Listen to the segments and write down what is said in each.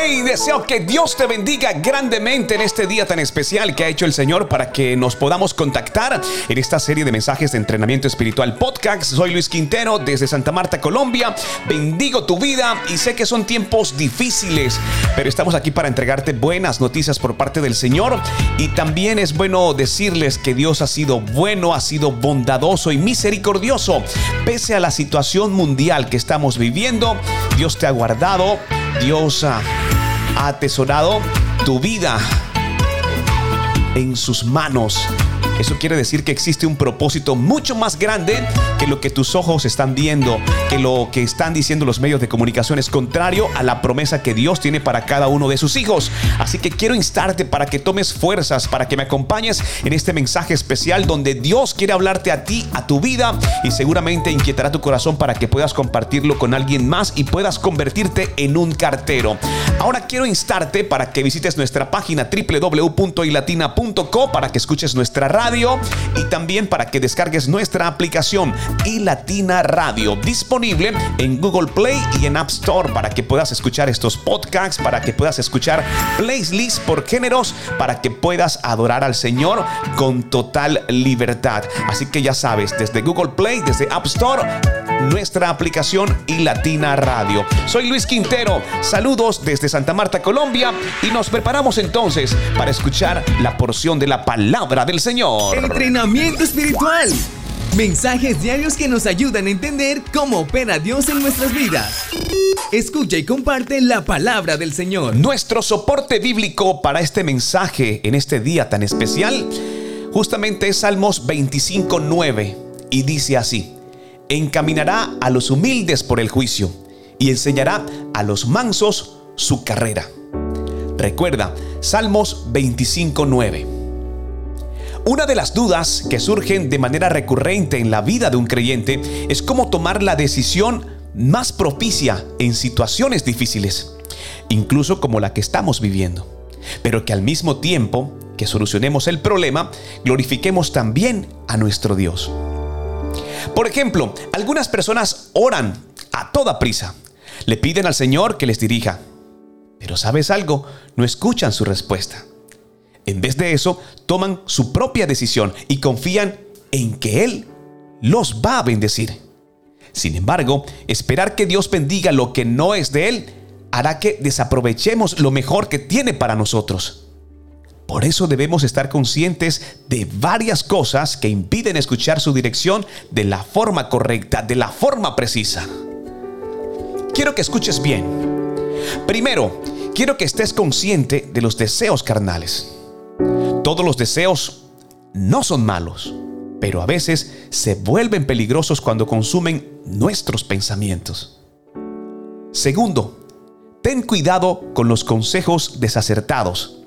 Hey, deseo que Dios te bendiga grandemente en este día tan especial que ha hecho el Señor para que nos podamos contactar en esta serie de mensajes de entrenamiento espiritual podcast. Soy Luis Quintero desde Santa Marta, Colombia. Bendigo tu vida y sé que son tiempos difíciles, pero estamos aquí para entregarte buenas noticias por parte del Señor y también es bueno decirles que Dios ha sido bueno, ha sido bondadoso y misericordioso. Pese a la situación mundial que estamos viviendo, Dios te ha guardado Dios ha atesorado tu vida en sus manos. Eso quiere decir que existe un propósito mucho más grande que lo que tus ojos están viendo, que lo que están diciendo los medios de comunicación es contrario a la promesa que Dios tiene para cada uno de sus hijos. Así que quiero instarte para que tomes fuerzas, para que me acompañes en este mensaje especial donde Dios quiere hablarte a ti, a tu vida y seguramente inquietará tu corazón para que puedas compartirlo con alguien más y puedas convertirte en un cartero. Ahora quiero instarte para que visites nuestra página www.ilatina.co para que escuches nuestra y también para que descargues nuestra aplicación y Latina Radio disponible en Google Play y en App Store para que puedas escuchar estos podcasts, para que puedas escuchar playlists por géneros, para que puedas adorar al Señor con total libertad. Así que ya sabes, desde Google Play, desde App Store, nuestra aplicación y Latina Radio. Soy Luis Quintero, saludos desde Santa Marta, Colombia, y nos preparamos entonces para escuchar la porción de la palabra del Señor. Entrenamiento espiritual. Mensajes diarios que nos ayudan a entender cómo opera Dios en nuestras vidas. Escucha y comparte la palabra del Señor. Nuestro soporte bíblico para este mensaje en este día tan especial justamente es Salmos 25.9 y dice así, encaminará a los humildes por el juicio y enseñará a los mansos su carrera. Recuerda, Salmos 25.9. Una de las dudas que surgen de manera recurrente en la vida de un creyente es cómo tomar la decisión más propicia en situaciones difíciles, incluso como la que estamos viviendo, pero que al mismo tiempo que solucionemos el problema, glorifiquemos también a nuestro Dios. Por ejemplo, algunas personas oran a toda prisa, le piden al Señor que les dirija, pero ¿sabes algo? No escuchan su respuesta. En vez de eso, toman su propia decisión y confían en que Él los va a bendecir. Sin embargo, esperar que Dios bendiga lo que no es de Él hará que desaprovechemos lo mejor que tiene para nosotros. Por eso debemos estar conscientes de varias cosas que impiden escuchar su dirección de la forma correcta, de la forma precisa. Quiero que escuches bien. Primero, quiero que estés consciente de los deseos carnales. Todos los deseos no son malos, pero a veces se vuelven peligrosos cuando consumen nuestros pensamientos. Segundo, ten cuidado con los consejos desacertados.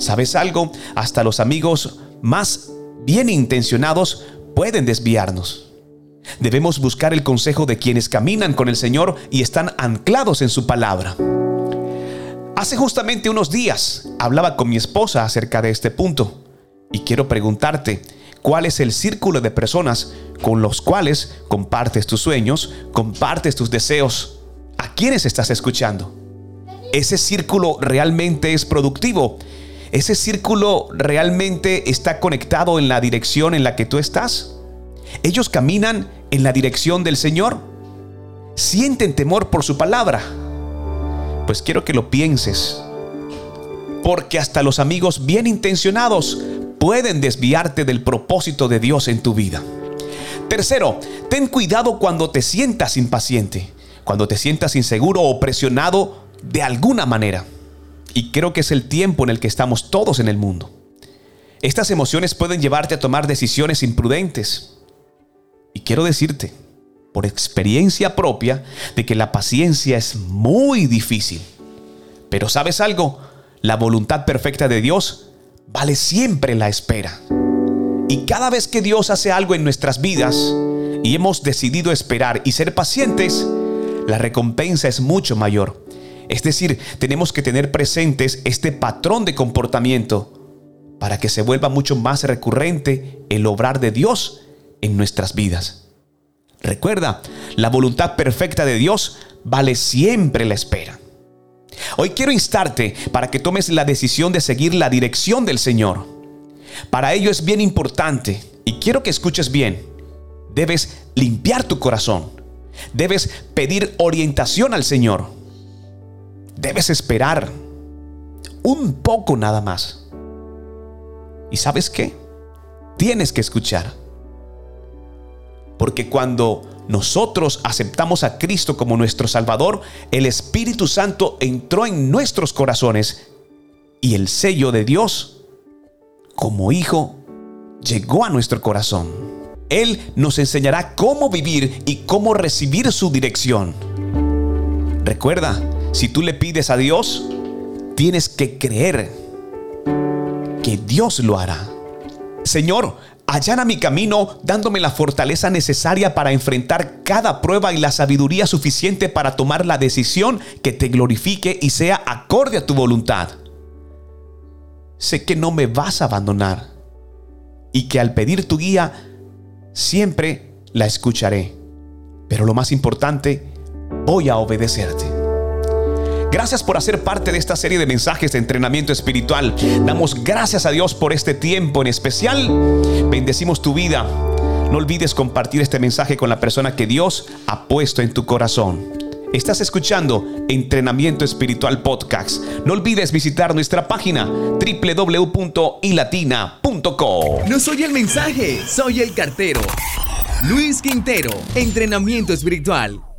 ¿Sabes algo? Hasta los amigos más bien intencionados pueden desviarnos. Debemos buscar el consejo de quienes caminan con el Señor y están anclados en su palabra. Hace justamente unos días hablaba con mi esposa acerca de este punto y quiero preguntarte, ¿cuál es el círculo de personas con los cuales compartes tus sueños, compartes tus deseos? ¿A quiénes estás escuchando? ¿Ese círculo realmente es productivo? ¿Ese círculo realmente está conectado en la dirección en la que tú estás? ¿Ellos caminan en la dirección del Señor? ¿Sienten temor por su palabra? Pues quiero que lo pienses. Porque hasta los amigos bien intencionados pueden desviarte del propósito de Dios en tu vida. Tercero, ten cuidado cuando te sientas impaciente, cuando te sientas inseguro o presionado de alguna manera. Y creo que es el tiempo en el que estamos todos en el mundo. Estas emociones pueden llevarte a tomar decisiones imprudentes. Y quiero decirte, por experiencia propia de que la paciencia es muy difícil. Pero sabes algo, la voluntad perfecta de Dios vale siempre la espera. Y cada vez que Dios hace algo en nuestras vidas y hemos decidido esperar y ser pacientes, la recompensa es mucho mayor. Es decir, tenemos que tener presentes este patrón de comportamiento para que se vuelva mucho más recurrente el obrar de Dios en nuestras vidas. Recuerda, la voluntad perfecta de Dios vale siempre la espera. Hoy quiero instarte para que tomes la decisión de seguir la dirección del Señor. Para ello es bien importante, y quiero que escuches bien, debes limpiar tu corazón. Debes pedir orientación al Señor. Debes esperar un poco nada más. ¿Y sabes qué? Tienes que escuchar. Porque cuando nosotros aceptamos a Cristo como nuestro Salvador, el Espíritu Santo entró en nuestros corazones y el sello de Dios como hijo llegó a nuestro corazón. Él nos enseñará cómo vivir y cómo recibir su dirección. Recuerda, si tú le pides a Dios, tienes que creer que Dios lo hará. Señor, allana mi camino dándome la fortaleza necesaria para enfrentar cada prueba y la sabiduría suficiente para tomar la decisión que te glorifique y sea acorde a tu voluntad. Sé que no me vas a abandonar y que al pedir tu guía siempre la escucharé. Pero lo más importante, voy a obedecerte. Gracias por hacer parte de esta serie de mensajes de entrenamiento espiritual. Damos gracias a Dios por este tiempo en especial. Bendecimos tu vida. No olvides compartir este mensaje con la persona que Dios ha puesto en tu corazón. Estás escuchando Entrenamiento Espiritual Podcast. No olvides visitar nuestra página www.ilatina.co. No soy el mensaje, soy el cartero. Luis Quintero, Entrenamiento Espiritual.